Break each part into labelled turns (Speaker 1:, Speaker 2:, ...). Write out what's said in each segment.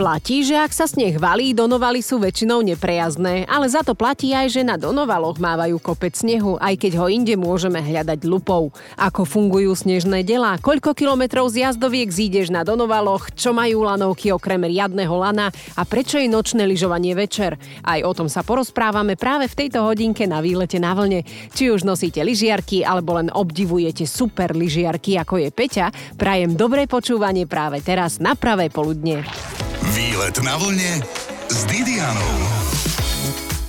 Speaker 1: Platí, že ak sa sneh valí, donovaly sú väčšinou neprejazné, ale za to platí aj, že na donovaloch mávajú kopec snehu, aj keď ho inde môžeme hľadať lupou. Ako fungujú snežné delá, koľko kilometrov z jazdoviek zídeš na donovaloch, čo majú lanovky okrem riadneho lana a prečo je nočné lyžovanie večer. Aj o tom sa porozprávame práve v tejto hodinke na výlete na vlne. Či už nosíte lyžiarky alebo len obdivujete super lyžiarky ako je Peťa, prajem dobré počúvanie práve teraz na pravé poludne.
Speaker 2: Výlet na vlne s Didianou.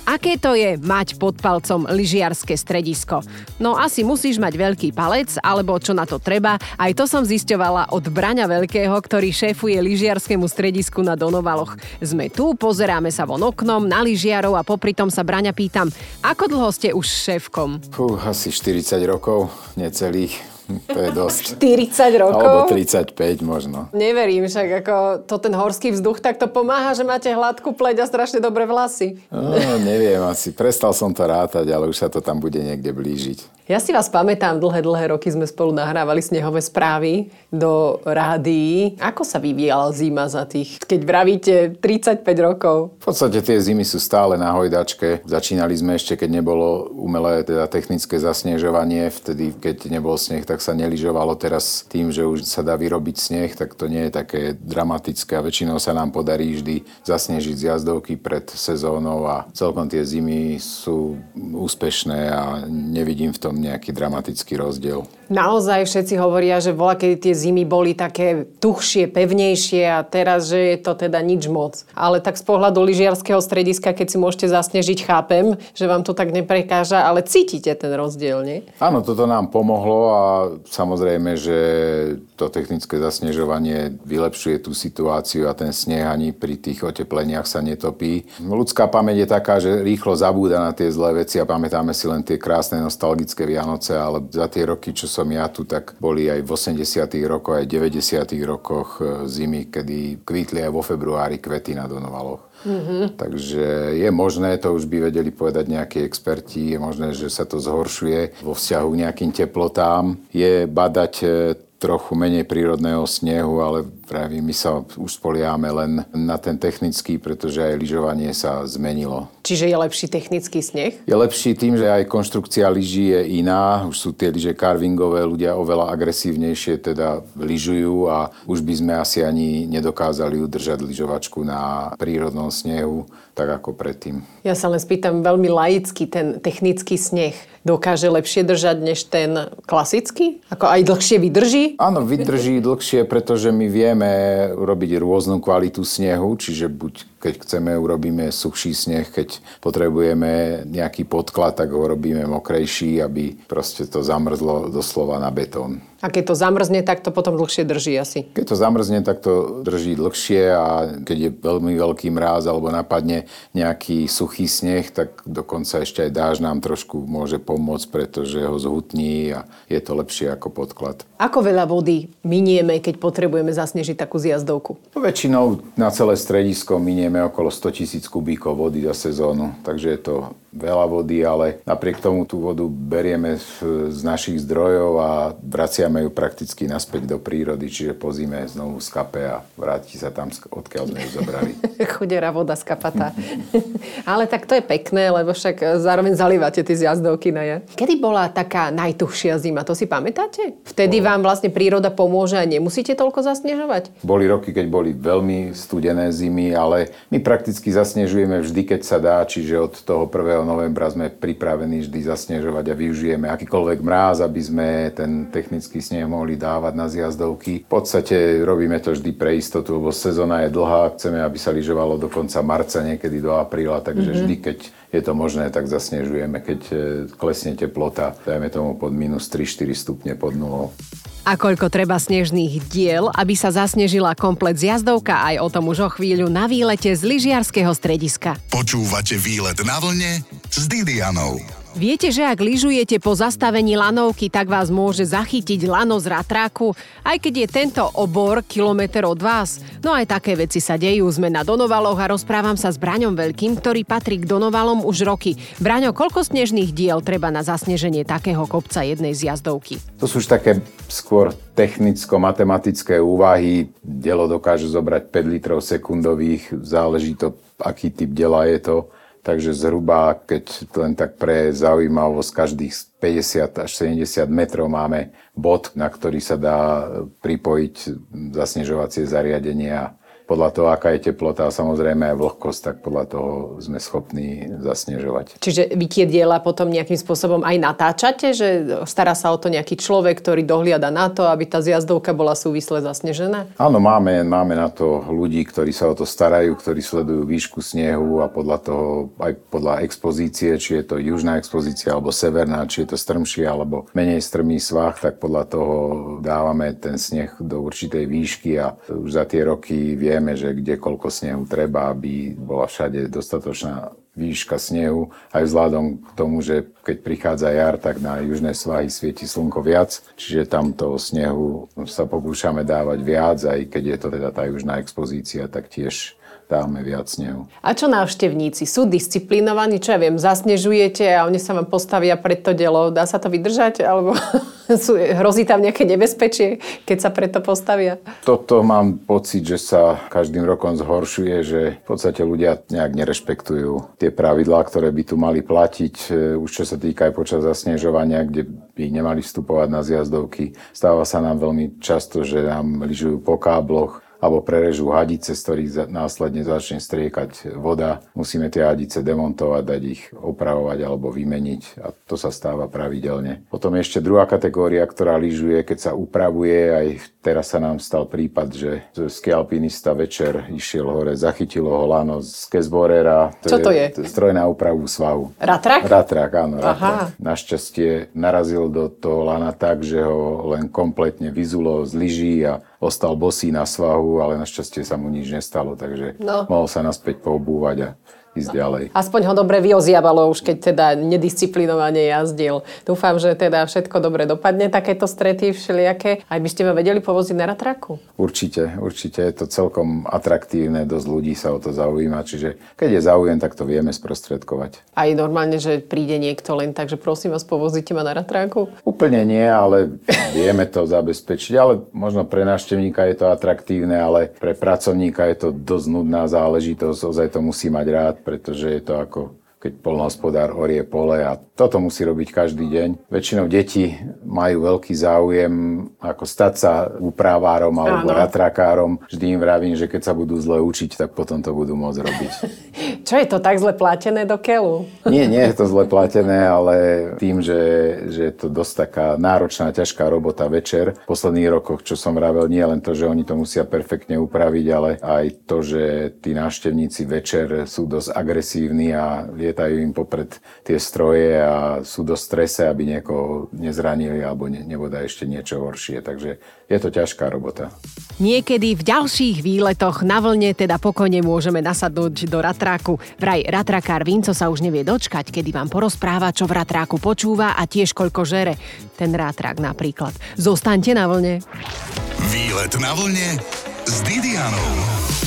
Speaker 1: Aké to je mať pod palcom lyžiarske stredisko? No asi musíš mať veľký palec, alebo čo na to treba. Aj to som zisťovala od Braňa Veľkého, ktorý šéfuje lyžiarskému stredisku na Donovaloch. Sme tu, pozeráme sa von oknom na lyžiarov a popri tom sa Braňa pýtam, ako dlho ste už šéfkom?
Speaker 3: Fú, asi 40 rokov, necelých. To je dosť.
Speaker 1: 40 rokov?
Speaker 3: Alebo 35 možno.
Speaker 1: Neverím, však ako to ten horský vzduch tak to pomáha, že máte hladkú pleť a strašne dobré vlasy.
Speaker 3: No, neviem asi. Prestal som to rátať, ale už sa to tam bude niekde blížiť.
Speaker 1: Ja si vás pamätám, dlhé, dlhé roky sme spolu nahrávali snehové správy do rádií. Ako sa vyvíjala zima za tých, keď vravíte 35 rokov?
Speaker 3: V podstate tie zimy sú stále na hojdačke. Začínali sme ešte, keď nebolo umelé teda technické zasnežovanie. Vtedy, keď nebol sneh, tak sa neližovalo. Teraz tým, že už sa dá vyrobiť sneh, tak to nie je také dramatické a väčšinou sa nám podarí vždy zasnežiť z jazdovky pred sezónou a celkom tie zimy sú úspešné a nevidím v tom nejaký dramatický rozdiel.
Speaker 1: Naozaj všetci hovoria, že voľa, kedy tie zimy boli také tuchšie, pevnejšie a teraz, že je to teda nič moc. Ale tak z pohľadu lyžiarského strediska, keď si môžete zasnežiť, chápem, že vám to tak neprekáža, ale cítite ten rozdiel, nie?
Speaker 3: Áno, toto nám pomohlo a samozrejme, že to technické zasnežovanie vylepšuje tú situáciu a ten sneh ani pri tých otepleniach sa netopí. Ľudská pamäť je taká, že rýchlo zabúda na tie zlé veci a pamätáme si len tie krásne nostalgické Vianoce, ale za tie roky, čo som ja tu, tak boli aj v 80 rokoch, aj 90 rokoch e, zimy, kedy kvítli aj vo februári kvety na Donovaloch. Mm-hmm. Takže je možné, to už by vedeli povedať nejakí experti, je možné, že sa to zhoršuje vo vzťahu k nejakým teplotám. Je badať e, trochu menej prírodného snehu, ale práve my sa už spoliame len na ten technický, pretože aj lyžovanie sa zmenilo.
Speaker 1: Čiže je lepší technický sneh?
Speaker 3: Je lepší tým, že aj konštrukcia lyží je iná. Už sú tie lyže carvingové, ľudia oveľa agresívnejšie teda lyžujú a už by sme asi ani nedokázali udržať lyžovačku na prírodnom snehu tak ako predtým.
Speaker 1: Ja sa len spýtam veľmi laicky, ten technický sneh dokáže lepšie držať než ten klasický? Ako aj dlhšie vydrží?
Speaker 3: Áno, vydrží dlhšie, pretože my vieme robiť rôznu kvalitu snehu, čiže buď keď chceme, urobíme suchší sneh, keď potrebujeme nejaký podklad, tak ho robíme mokrejší, aby proste to zamrzlo doslova na betón.
Speaker 1: A keď to zamrzne, tak to potom dlhšie drží asi?
Speaker 3: Keď to zamrzne, tak to drží dlhšie a keď je veľmi veľký mráz alebo napadne nejaký suchý sneh, tak dokonca ešte aj dáž nám trošku môže pomôcť, pretože ho zhutní a je to lepšie ako podklad.
Speaker 1: Ako veľa vody minieme, keď potrebujeme zasnežiť takú zjazdovku?
Speaker 3: No, väčšinou na celé stredisko minieme okolo 100 tisíc kubíkov vody za sezónu, takže je to veľa vody, ale napriek tomu tú vodu berieme z našich zdrojov a vraciame ju prakticky naspäť do prírody, čiže po zime znovu skape a vráti sa tam, odkiaľ sme ju zobrali.
Speaker 1: Chudera voda skapatá. ale tak to je pekné, lebo však zároveň zalívate tie zjazdovky na ja. Kedy bola taká najtuchšia zima, to si pamätáte? Vtedy Bolo. vám vlastne príroda pomôže a nemusíte toľko zasnežovať?
Speaker 3: Boli roky, keď boli veľmi studené zimy, ale my prakticky zasnežujeme vždy, keď sa dá, čiže od toho prvého novembra sme pripravení vždy zasnežovať a využijeme akýkoľvek mráz, aby sme ten technický sneh mohli dávať na zjazdovky. V podstate robíme to vždy pre istotu, lebo sezóna je dlhá, chceme, aby sa lyžovalo do konca marca, niekedy do apríla, takže mm-hmm. vždy, keď je to možné, tak zasnežujeme, keď e, klesne teplota, dajme tomu pod minus 3-4 stupne pod nulou.
Speaker 1: A koľko treba snežných diel, aby sa zasnežila komplet zjazdovka, aj o tom už o chvíľu na výlete z lyžiarského strediska.
Speaker 2: Počúvate výlet na vlne s Didianou.
Speaker 1: Viete, že ak lyžujete po zastavení lanovky, tak vás môže zachytiť lano z ratráku, aj keď je tento obor kilometr od vás? No aj také veci sa dejú. Sme na Donovaloch a rozprávam sa s Braňom Veľkým, ktorý patrí k Donovalom už roky. Braňo, koľko snežných diel treba na zasneženie takého kopca jednej z jazdovky?
Speaker 3: To sú už také skôr technicko-matematické úvahy. Dielo dokáže zobrať 5 litrov sekundových, záleží to, aký typ dela je to Takže zhruba, keď len tak pre zaujímavosť, každých 50 až 70 metrov máme bod, na ktorý sa dá pripojiť zasnežovacie zariadenie podľa toho, aká je teplota a samozrejme aj vlhkosť, tak podľa toho sme schopní zasnežovať.
Speaker 1: Čiže vy tie diela potom nejakým spôsobom aj natáčate, že stará sa o to nejaký človek, ktorý dohliada na to, aby tá zjazdovka bola súvisle zasnežená?
Speaker 3: Áno, máme, máme na to ľudí, ktorí sa o to starajú, ktorí sledujú výšku snehu a podľa toho, aj podľa expozície, či je to južná expozícia alebo severná, či je to strmšie alebo menej strmý svah, tak podľa toho dávame ten sneh do určitej výšky a už za tie roky vieme, vieme, že kde koľko snehu treba, aby bola všade dostatočná výška snehu, aj vzhľadom k tomu, že keď prichádza jar, tak na južné svahy svieti slnko viac, čiže tam toho snehu sa pokúšame dávať viac, aj keď je to teda tá južná expozícia, tak tiež dáme viac snehu.
Speaker 1: A čo návštevníci? Sú disciplinovaní? Čo ja viem, zasnežujete a oni sa vám postavia pred to delo. Dá sa to vydržať? Alebo sú, hrozí tam nejaké nebezpečie, keď sa preto postavia?
Speaker 3: Toto mám pocit, že sa každým rokom zhoršuje, že v podstate ľudia nejak nerešpektujú tie pravidlá, ktoré by tu mali platiť. E, už čo sa týka aj počas zasnežovania, kde by nemali vstupovať na zjazdovky. Stáva sa nám veľmi často, že nám lyžujú po kábloch, alebo prerežú hadice, z ktorých následne začne striekať voda. Musíme tie hadice demontovať, dať ich opravovať alebo vymeniť a to sa stáva pravidelne. Potom ešte druhá kategória, ktorá lyžuje, keď sa upravuje, aj teraz sa nám stal prípad, že skialpinista večer išiel hore, zachytilo ho lano z Kezborera.
Speaker 1: To Čo to je? je?
Speaker 3: Stroj na úpravu svahu.
Speaker 1: Ratrak?
Speaker 3: Ratrak, áno. Ratrak. Našťastie narazil do toho lana tak, že ho len kompletne vyzulo z lyží a ostal bosý na svahu, ale našťastie sa mu nič nestalo, takže no. mohol sa naspäť poobúvať a ísť ďalej.
Speaker 1: Aspoň ho dobre vyoziavalo už, keď teda nedisciplinovane jazdil. Dúfam, že teda všetko dobre dopadne, takéto strety všelijaké. Aj by ste ma vedeli povoziť na ratraku?
Speaker 3: Určite, určite. Je to celkom atraktívne, dosť ľudí sa o to zaujíma, čiže keď je záujem, tak to vieme sprostredkovať.
Speaker 1: Aj normálne, že príde niekto len tak, že prosím vás, povozíte ma na ratraku?
Speaker 3: Úplne nie, ale vieme to zabezpečiť, ale možno pre návštevníka je to atraktívne, ale pre pracovníka je to dosť nudná záležitosť, ozaj to musí mať rád, pretože je to ako keď polnohospodár orie pole a toto musí robiť každý deň. Väčšinou deti majú veľký záujem ako stať sa úpravárom alebo Áno. ratrakárom. Vždy im vravím, že keď sa budú zle učiť, tak potom to budú môcť robiť.
Speaker 1: Čo je to tak zle platené do keľu?
Speaker 3: Nie, nie je to zle platené, ale tým, že, že je to dosť taká náročná, ťažká robota večer. V posledných rokoch, čo som vravel, nie len to, že oni to musia perfektne upraviť, ale aj to, že tí návštevníci večer sú dosť agresívni a je lietajú im popred tie stroje a sú do strese, aby niekoho nezranili alebo ne, neboda ešte niečo horšie. Takže je to ťažká robota.
Speaker 1: Niekedy v ďalších výletoch na vlne teda pokojne môžeme nasadnúť do ratráku. Vraj ratrakár Vinco sa už nevie dočkať, kedy vám porozpráva, čo v ratráku počúva a tiež koľko žere. Ten ratrák napríklad. Zostaňte na vlne.
Speaker 2: Výlet na vlne s Didianou.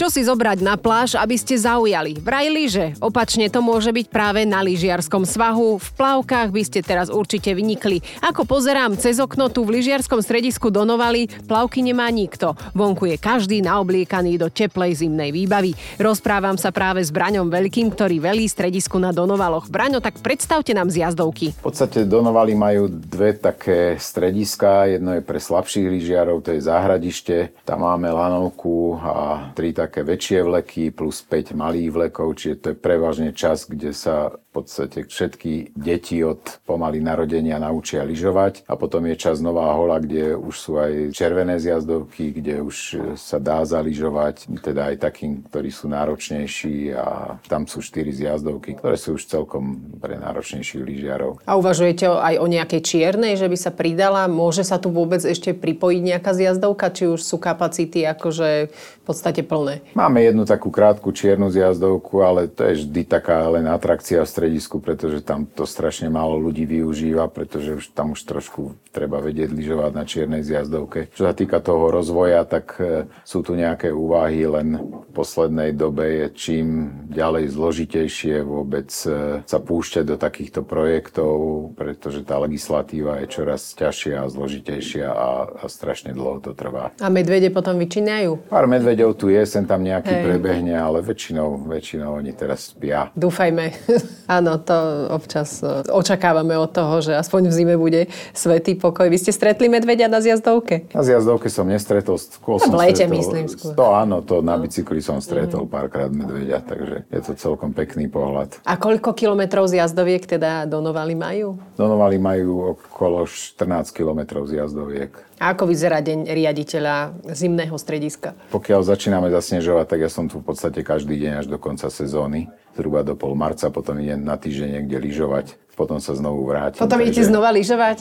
Speaker 1: Čo si zobrať na pláž, aby ste zaujali? Vraj lyže. Opačne to môže byť práve na lyžiarskom svahu. V plavkách by ste teraz určite vynikli. Ako pozerám cez okno tu v lyžiarskom stredisku Donovali, plavky nemá nikto. Vonku je každý naobliekaný do teplej zimnej výbavy. Rozprávam sa práve s Braňom Veľkým, ktorý velí stredisku na Donovaloch. Braňo, tak predstavte nám zjazdovky.
Speaker 3: V podstate Donovali majú dve také strediska. Jedno je pre slabších lyžiarov, to je záhradište. Tam máme lanovku a tri také také väčšie vleky plus 5 malých vlekov, čiže to je prevažne čas, kde sa v podstate všetky deti od pomaly narodenia naučia lyžovať a potom je čas Nová hola, kde už sú aj červené zjazdovky, kde už sa dá zaližovať, teda aj takým, ktorí sú náročnejší a tam sú štyri zjazdovky, ktoré sú už celkom pre náročnejších lyžiarov.
Speaker 1: A uvažujete aj o nejakej čiernej, že by sa pridala? Môže sa tu vôbec ešte pripojiť nejaká zjazdovka, či už sú kapacity akože v podstate plné?
Speaker 3: Máme jednu takú krátku čiernu zjazdovku, ale to je vždy taká len atrakcia v stredisku, pretože tam to strašne málo ľudí využíva, pretože už tam už trošku treba vedieť lyžovať na čiernej zjazdovke. Čo sa týka toho rozvoja, tak e, sú tu nejaké úvahy, len v poslednej dobe je čím ďalej zložitejšie vôbec e, sa púšťať do takýchto projektov, pretože tá legislatíva je čoraz ťažšia a zložitejšia a, a strašne dlho to trvá.
Speaker 1: A medvede potom vyčíňajú?
Speaker 3: Pár medvedov tu je, sem tam nejaký Hej. prebehne, ale väčšinou, väčšinou oni teraz spia.
Speaker 1: Dúfajme. Áno, to občas e, očakávame od toho, že aspoň v zime bude svetý pokoj. Vy ste stretli medvedia na zjazdovke?
Speaker 3: Na zjazdovke som nestretol, skôr som
Speaker 1: v lete, stretol, myslím skôr.
Speaker 3: To áno, to na bicykli som stretol mm. párkrát medvedia, takže je to celkom pekný pohľad.
Speaker 1: A koľko kilometrov zjazdoviek teda Donovali majú?
Speaker 3: Donovali majú okolo 14 kilometrov zjazdoviek.
Speaker 1: A ako vyzerá deň riaditeľa zimného strediska?
Speaker 3: Pokiaľ začíname zasnežovať, tak ja som tu v podstate každý deň až do konca sezóny. Zhruba do pol marca, potom idem na týždeň niekde lyžovať potom sa znovu vrátim.
Speaker 1: Potom idete takže... znova lyžovať?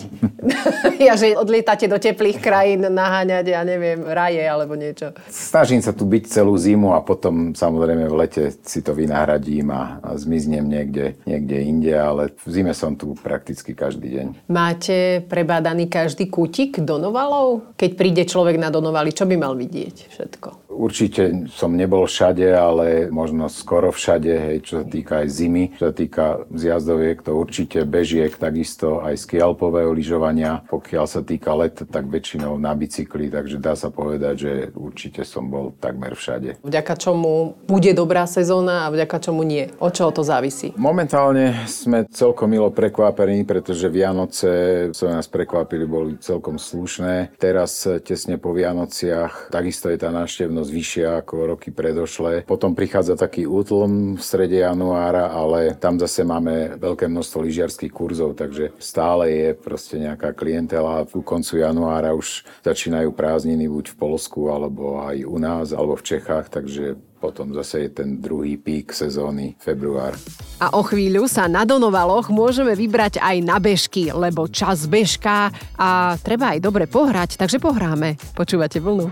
Speaker 1: ja, že odlietate do teplých krajín naháňať, ja neviem, raje alebo niečo.
Speaker 3: Snažím sa tu byť celú zimu a potom samozrejme v lete si to vynahradím a, a zmiznem niekde, niekde inde, ale v zime som tu prakticky každý deň.
Speaker 1: Máte prebádaný každý kútik Donovalov? Keď príde človek na Donovali, čo by mal vidieť všetko?
Speaker 3: Určite som nebol všade, ale možno skoro všade, hej, čo sa týka aj zimy, čo sa týka zjazdoviek, to určite bežiek, takisto aj skialpového lyžovania. Pokiaľ sa týka let, tak väčšinou na bicykli, takže dá sa povedať, že určite som bol takmer všade.
Speaker 1: Vďaka čomu bude dobrá sezóna a vďaka čomu nie? O čo to závisí?
Speaker 3: Momentálne sme celkom milo prekvapení, pretože Vianoce sa nás prekvapili, boli celkom slušné. Teraz tesne po Vianociach takisto je tá návštevnosť vyššia ako roky predošlé. Potom prichádza taký útlm v strede januára, ale tam zase máme veľké množstvo lyžiarských kurzov, takže stále je proste nejaká klientela. Ku koncu januára už začínajú prázdniny buď v Polsku, alebo aj u nás, alebo v Čechách, takže potom zase je ten druhý pík sezóny, február.
Speaker 1: A o chvíľu sa na Donovaloch môžeme vybrať aj na bežky, lebo čas bežká a treba aj dobre pohrať, takže pohráme. Počúvate vlnu.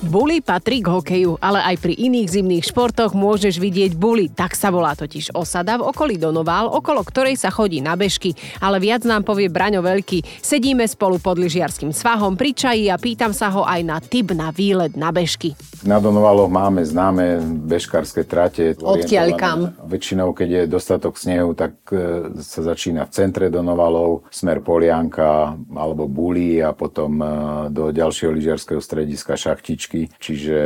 Speaker 1: Bully patrí k hokeju, ale aj pri iných zimných športoch môžeš vidieť bully. Tak sa volá totiž osada v okolí Donoval, okolo ktorej sa chodí na bežky. Ale viac nám povie Braňo Veľký. Sedíme spolu pod lyžiarským svahom pri čaji a pýtam sa ho aj na tip na výlet na bežky.
Speaker 3: Na Donovaloch máme známe bežkárske trate.
Speaker 1: Odkiaľ kam?
Speaker 3: Väčšinou, keď je dostatok snehu, tak e, sa začína v centre Donovalov, smer Polianka alebo Bulí a potom e, do ďalšieho lyžiarského strediska Šachtičky. Čiže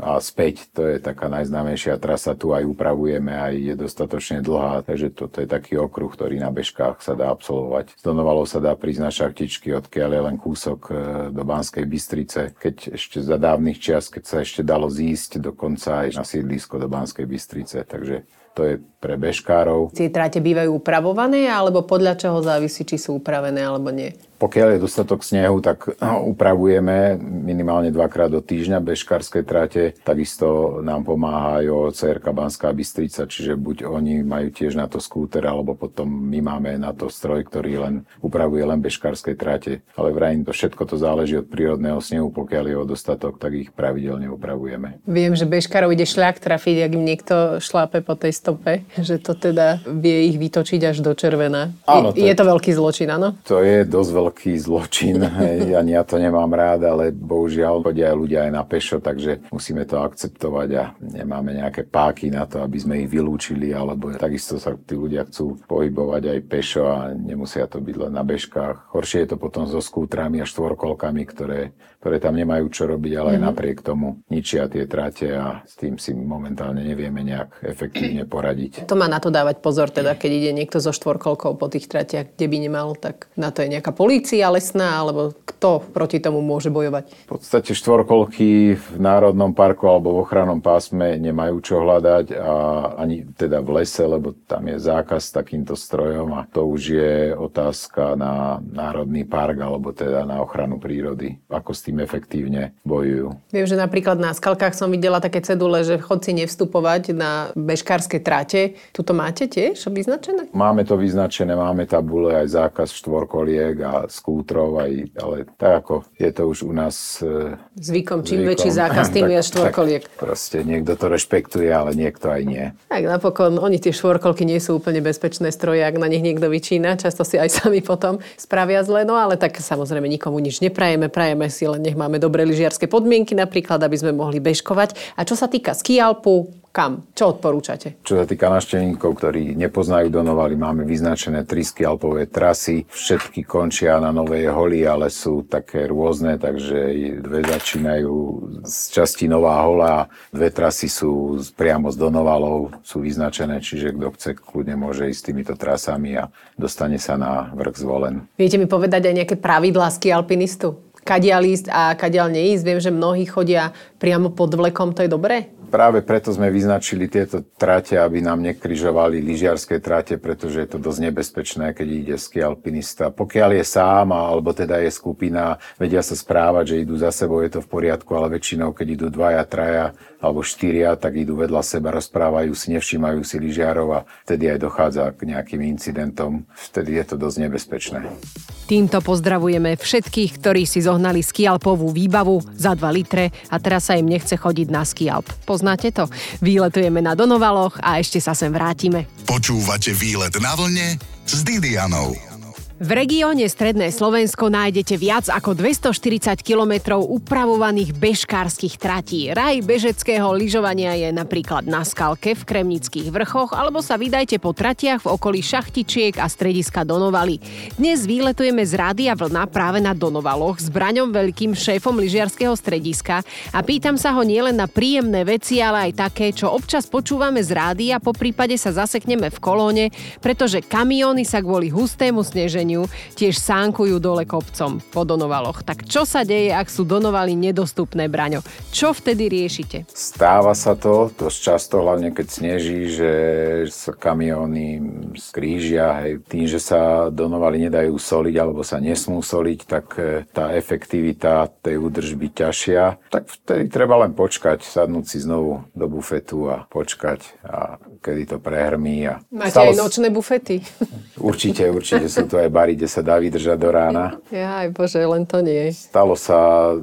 Speaker 3: a späť, to je taká najznámejšia trasa, tu aj upravujeme, aj je dostatočne dlhá, takže toto je taký okruh, ktorý na bežkách sa dá absolvovať. Z sa dá prísť na Šachtičky, odkiaľ je len kúsok e, do Banskej Bystrice, keď ešte za dávnych čias, keď sa ešte dalo zísť dokonca aj na sídlisko do Banskej Bystrice, takže to je pre bežkárov.
Speaker 1: Tie tráte bývajú upravované, alebo podľa čoho závisí, či sú upravené alebo nie?
Speaker 3: Pokiaľ je dostatok snehu, tak upravujeme minimálne dvakrát do týždňa bežkárske trate. Takisto nám pomáha aj CRK Banská Bystrica, čiže buď oni majú tiež na to skúter, alebo potom my máme na to stroj, ktorý len upravuje len bežkárske trate. Ale vrajím, to všetko to záleží od prírodného snehu. Pokiaľ je o dostatok, tak ich pravidelne upravujeme.
Speaker 1: Viem, že bežkárov ide šľak trafiť, ak im niekto šlápe po tej stope, že to teda vie ich vytočiť až do červená. Áno, je, je to veľký zločin, áno?
Speaker 3: To je dosť veľký veľký zločin. Hej, ani ja to nemám rád, ale bohužiaľ chodia aj ľudia aj na pešo, takže musíme to akceptovať a nemáme nejaké páky na to, aby sme ich vylúčili, alebo takisto sa tí ľudia chcú pohybovať aj pešo a nemusia to byť len na bežkách. Horšie je to potom so skútrami a štvorkolkami, ktoré, ktoré tam nemajú čo robiť, ale aj mhm. napriek tomu ničia tie trate a s tým si momentálne nevieme nejak efektívne poradiť.
Speaker 1: To má na to dávať pozor, teda keď ide niekto so štvorkolkou po tých tratiach, kde by nemal, tak na to je nejaká polícia polícia lesná, alebo kto proti tomu môže bojovať?
Speaker 3: V podstate štvorkolky v Národnom parku alebo v ochrannom pásme nemajú čo hľadať a ani teda v lese, lebo tam je zákaz takýmto strojom a to už je otázka na Národný park alebo teda na ochranu prírody, ako s tým efektívne bojujú.
Speaker 1: Viem, že napríklad na skalkách som videla také cedule, že chodci nevstupovať na bežkárske tráte. Tuto máte tiež vyznačené?
Speaker 3: Máme to vyznačené, máme tabule aj zákaz štvorkoliek a skútrov, aj, ale tak ako je to už u nás e,
Speaker 1: Zvykom, čím zvykom. väčší zákaz, tým viac štvorkoliek.
Speaker 3: proste niekto to rešpektuje, ale niekto aj nie.
Speaker 1: Tak napokon, oni tie štvorkolky nie sú úplne bezpečné stroje, ak na nich niekto vyčína. Často si aj sami potom spravia zle, no ale tak samozrejme nikomu nič neprajeme. Prajeme si len nech máme dobré lyžiarske podmienky napríklad, aby sme mohli bežkovať. A čo sa týka skialpu, kam? Čo odporúčate?
Speaker 3: Čo sa týka návštevníkov, ktorí nepoznajú Donovali, máme vyznačené tri skialpové trasy. Všetky končia na Novej holi, ale sú také rôzne, takže dve začínajú z časti Nová hola, dve trasy sú priamo z Donovalov, sú vyznačené, čiže kto chce, kľudne môže ísť týmito trasami a dostane sa na vrch zvolen.
Speaker 1: Viete mi povedať aj nejaké pravidlá skialpinistu? Kadiaľ ísť a kadiaľ neísť? Viem, že mnohí chodia priamo pod vlekom, to je dobré?
Speaker 3: Práve preto sme vyznačili tieto trate, aby nám nekryžovali lyžiarske trate, pretože je to dosť nebezpečné, keď ide ski alpinista. Pokiaľ je sám, alebo teda je skupina, vedia sa správať, že idú za sebou, je to v poriadku, ale väčšinou, keď idú dvaja, traja alebo štyria, tak idú vedľa seba, rozprávajú si, nevšímajú si lyžiarov a vtedy aj dochádza k nejakým incidentom. Vtedy je to dosť nebezpečné.
Speaker 1: Týmto pozdravujeme všetkých, ktorí si zohnali skialpovú výbavu za 2 litre a teraz sa im nechce chodiť na skialp. Poznáte to? Výletujeme na Donovaloch a ešte sa sem vrátime.
Speaker 2: Počúvate výlet na vlne s Didianou.
Speaker 1: V regióne Stredné Slovensko nájdete viac ako 240 kilometrov upravovaných bežkárskych tratí. Raj bežeckého lyžovania je napríklad na Skalke v Kremnických vrchoch alebo sa vydajte po tratiach v okolí Šachtičiek a strediska Donovali. Dnes výletujeme z Rádia Vlna práve na Donovaloch s Braňom Veľkým, šéfom lyžiarského strediska a pýtam sa ho nielen na príjemné veci, ale aj také, čo občas počúvame z rádia, po prípade sa zasekneme v kolóne, pretože kamióny sa kvôli hustému sneženiu Sloveniu tiež sánkujú dole kopcom po Donovaloch. Tak čo sa deje, ak sú Donovaly nedostupné, Braňo? Čo vtedy riešite?
Speaker 3: Stáva sa to dosť často, hlavne keď sneží, že sa kamióny skrížia. Hej. Tým, že sa Donovaly nedajú soliť alebo sa nesmú soliť, tak e, tá efektivita tej údržby ťažšia. Tak vtedy treba len počkať, sadnúť si znovu do bufetu a počkať, a kedy to prehrmí. A
Speaker 1: Máte aj nočné bufety?
Speaker 3: Určite, určite sú to aj bary, kde sa dá vydržať do rána.
Speaker 1: Ja aj bože, len to nie.
Speaker 3: Stalo sa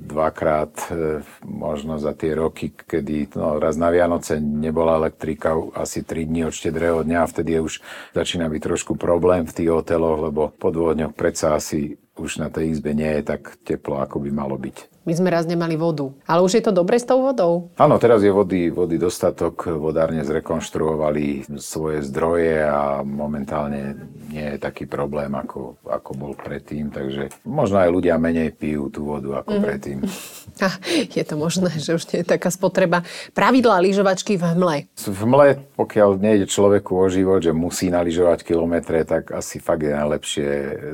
Speaker 3: dvakrát, e, možno za tie roky, kedy no, raz na Vianoce nebola elektrika asi 3 dní od štedrého dňa a vtedy už začína byť trošku problém v tých hoteloch, lebo po dvoch dňoch predsa asi už na tej izbe nie je tak teplo, ako by malo byť.
Speaker 1: My sme raz nemali vodu. Ale už je to dobre s tou vodou?
Speaker 3: Áno, teraz je vody, vody dostatok. Vodárne zrekonštruovali svoje zdroje a momentálne nie je taký problém, ako, ako bol predtým. Takže možno aj ľudia menej pijú tú vodu ako mm-hmm. predtým.
Speaker 1: Je to možné, že už nie je taká spotreba. Pravidlá lyžovačky v hmle.
Speaker 3: V hmle, pokiaľ nejde človeku o život, že musí naližovať kilometre, tak asi fakt je najlepšie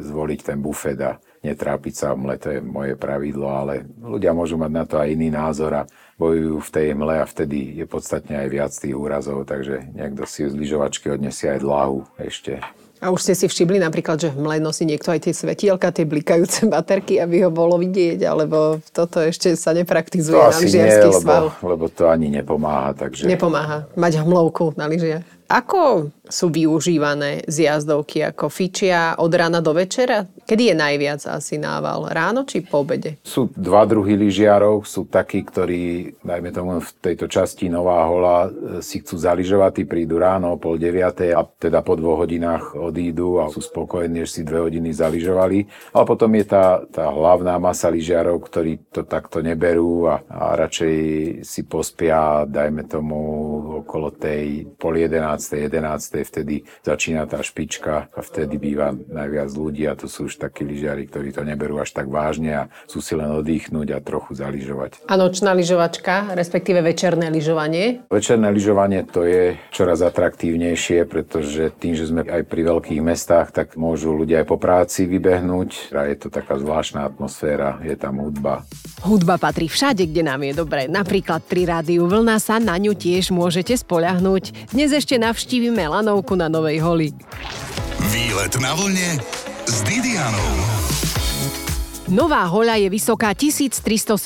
Speaker 3: zvoliť ten bufet a netrápiť sa v mle, to je moje pravidlo, ale ľudia môžu mať na to aj iný názor a bojujú v tej mle a vtedy je podstatne aj viac tých úrazov, takže niekto si z lyžovačky odnesie aj dlahu ešte.
Speaker 1: A už ste si všimli napríklad, že v mle nosí niekto aj tie svetielka, tie blikajúce baterky, aby ho bolo vidieť, alebo toto ešte sa nepraktizuje to na lyžiarských
Speaker 3: lebo, lebo to ani nepomáha. Takže...
Speaker 1: Nepomáha mať hmlovku na lyžiach. Ako sú využívané zjazdovky ako fičia od rána do večera? Kedy je najviac asi nával? Ráno či po obede?
Speaker 3: Sú dva druhy lyžiarov. Sú takí, ktorí, dajme tomu v tejto časti Nová hola, e, si chcú zaližovať, tí prídu ráno o pol deviatej a teda po dvoch hodinách odídu a sú spokojní, že si dve hodiny zaližovali. Ale potom je tá, tá hlavná masa lyžiarov, ktorí to takto neberú a, a radšej si pospia, dajme tomu okolo tej pol 11 11. vtedy začína tá špička a vtedy býva najviac ľudí a to sú už takí lyžiari, ktorí to neberú až tak vážne a sú si len oddychnúť a trochu zaližovať.
Speaker 1: A nočná lyžovačka, respektíve večerné lyžovanie?
Speaker 3: Večerné lyžovanie to je čoraz atraktívnejšie, pretože tým, že sme aj pri veľkých mestách, tak môžu ľudia aj po práci vybehnúť a je to taká zvláštna atmosféra, je tam hudba.
Speaker 1: Hudba patrí všade, kde nám je dobre. Napríklad pri rádiu Vlna sa na ňu tiež môžete spoľahnúť. Dnes ešte navštívime lanovku na Novej holi.
Speaker 2: Výlet na vlne s Didianou.
Speaker 1: Nová hoľa je vysoká 1370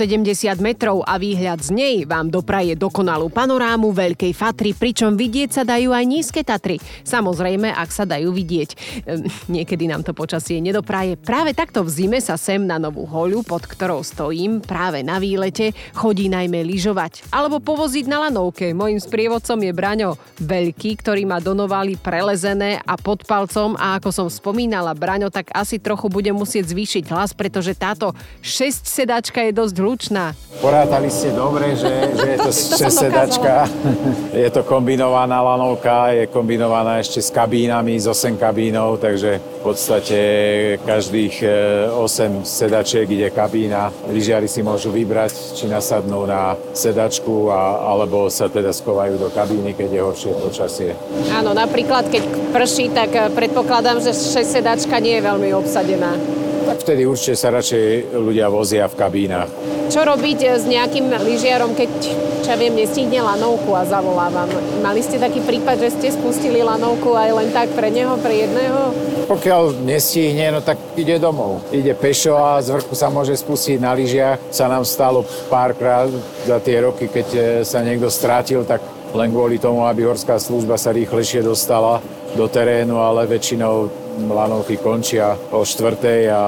Speaker 1: metrov a výhľad z nej vám dopraje dokonalú panorámu Veľkej Fatry, pričom vidieť sa dajú aj nízke Tatry. Samozrejme, ak sa dajú vidieť. Ehm, niekedy nám to počasie nedopraje. Práve takto v zime sa sem na Novú hoľu, pod ktorou stojím, práve na výlete, chodí najmä lyžovať. Alebo povoziť na lanovke. Mojím sprievodcom je Braňo Veľký, ktorý má donovali prelezené a pod palcom a ako som spomínala, Braňo tak asi trochu bude musieť zvýšiť hlas, pretože že táto 6 sedačka je dosť hlučná.
Speaker 3: Porátali ste dobre, že, že je to 6 sedačka. Je to kombinovaná lanovka, je kombinovaná ešte s kabínami, s 8 kabínov, takže v podstate každých 8 e, sedačiek ide kabína. Lyžiari si môžu vybrať, či nasadnú na sedačku, a, alebo sa teda skovajú do kabíny, keď je horšie počasie.
Speaker 1: Áno, napríklad keď prší, tak e, predpokladám, že 6 sedačka nie je veľmi obsadená
Speaker 3: tak vtedy určite sa radšej ľudia vozia v kabínach.
Speaker 1: Čo robiť s nejakým lyžiarom, keď, čo viem, nestihne lanovku a zavolávam? Mali ste taký prípad, že ste spustili lanovku aj len tak pre neho, pre jedného?
Speaker 3: Pokiaľ nestihne, no tak ide domov. Ide pešo a z vrchu sa môže spustiť na lyžiach. Sa nám stalo párkrát za tie roky, keď e, sa niekto strátil, tak len kvôli tomu, aby horská služba sa rýchlejšie dostala do terénu, ale väčšinou lanovky končia o štvrtej a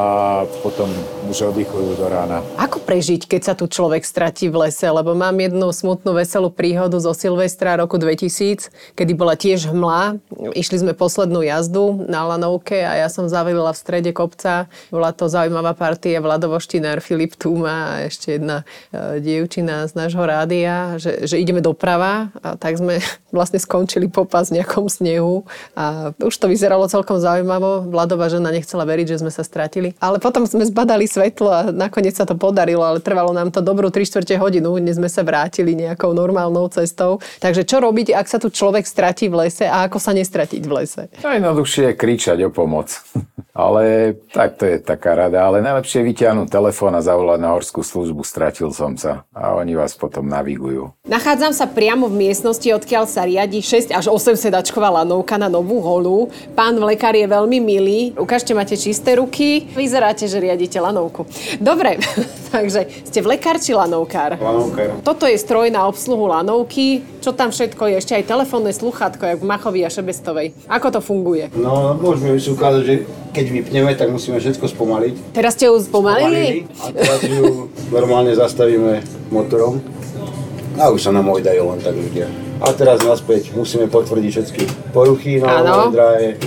Speaker 3: potom už oddychujú do rána.
Speaker 1: Ako prežiť, keď sa tu človek stratí v lese? Lebo mám jednu smutnú veselú príhodu zo Silvestra roku 2000, kedy bola tiež hmla. Išli sme poslednú jazdu na lanovke a ja som zavilila v strede kopca. Bola to zaujímavá partia Vlado Voštinár, Filip Túma a ešte jedna e, dievčina z nášho rádia, že, že ideme doprava a tak sme vlastne skončili popas v nejakom snehu a už to vyzeralo celkom zaujímavo. Vladová žena nechcela veriť, že sme sa stratili. Ale potom sme zbadali svetlo a nakoniec sa to podarilo, ale trvalo nám to dobrú 3 čtvrte hodinu. Dnes sme sa vrátili nejakou normálnou cestou. Takže čo robiť, ak sa tu človek stratí v lese a ako sa nestratiť v lese?
Speaker 3: Najjednoduchšie je kričať o pomoc. Ale tak to je taká rada. Ale najlepšie je vyťahnuť telefón a zavolať na horskú službu. Stratil som sa. A oni vás potom navigujú.
Speaker 1: Nachádzam sa priamo v miestnosti, odkiaľ sa riadi 6 až 8 sedačková lanovka na Novú holu. Pán lekár je veľmi milí. Ukážte, máte čisté ruky. Vyzeráte, že riadite lanovku. Dobre, takže ste v lekár či lanovkár?
Speaker 4: Lanovkár.
Speaker 1: Toto je stroj na obsluhu lanovky. Čo tam všetko je? Ešte aj telefónne sluchátko, jak v Machovi a Šebestovej. Ako to funguje?
Speaker 4: No, môžeme si ukázať, že keď vypneme, tak musíme všetko spomaliť.
Speaker 1: Teraz ste ju spomalili?
Speaker 4: spomalili a teraz ju normálne zastavíme motorom. A už sa nám ojdajú len tak ľudia. A teraz naspäť musíme potvrdiť všetky poruchy na dráhe,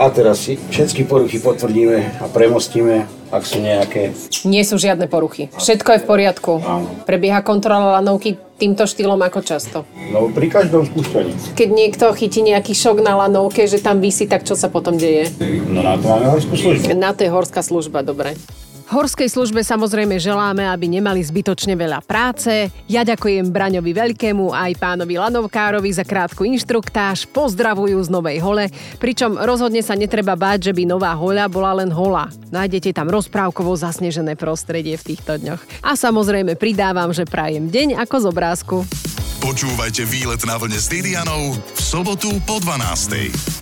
Speaker 4: a teraz si všetky poruchy potvrdíme a premostíme, ak sú nejaké.
Speaker 1: Nie sú žiadne poruchy. Všetko je v poriadku.
Speaker 4: Áno.
Speaker 1: Prebieha kontrola lanovky týmto štýlom ako často?
Speaker 4: No pri každom spúšťaní.
Speaker 1: Keď niekto chytí nejaký šok na lanovke, že tam vysí, tak čo sa potom deje?
Speaker 4: No na to máme horskú službu.
Speaker 1: Na to je horská služba, dobre. Horskej službe samozrejme želáme, aby nemali zbytočne veľa práce. Ja ďakujem Braňovi Veľkému aj pánovi Lanovkárovi za krátku inštruktáž. Pozdravujú z Novej hole, pričom rozhodne sa netreba báť, že by Nová hoľa bola len hola. Nájdete tam rozprávkovo zasnežené prostredie v týchto dňoch. A samozrejme pridávam, že prajem deň ako z obrázku.
Speaker 2: Počúvajte výlet na vlne s Didianou v sobotu po 12.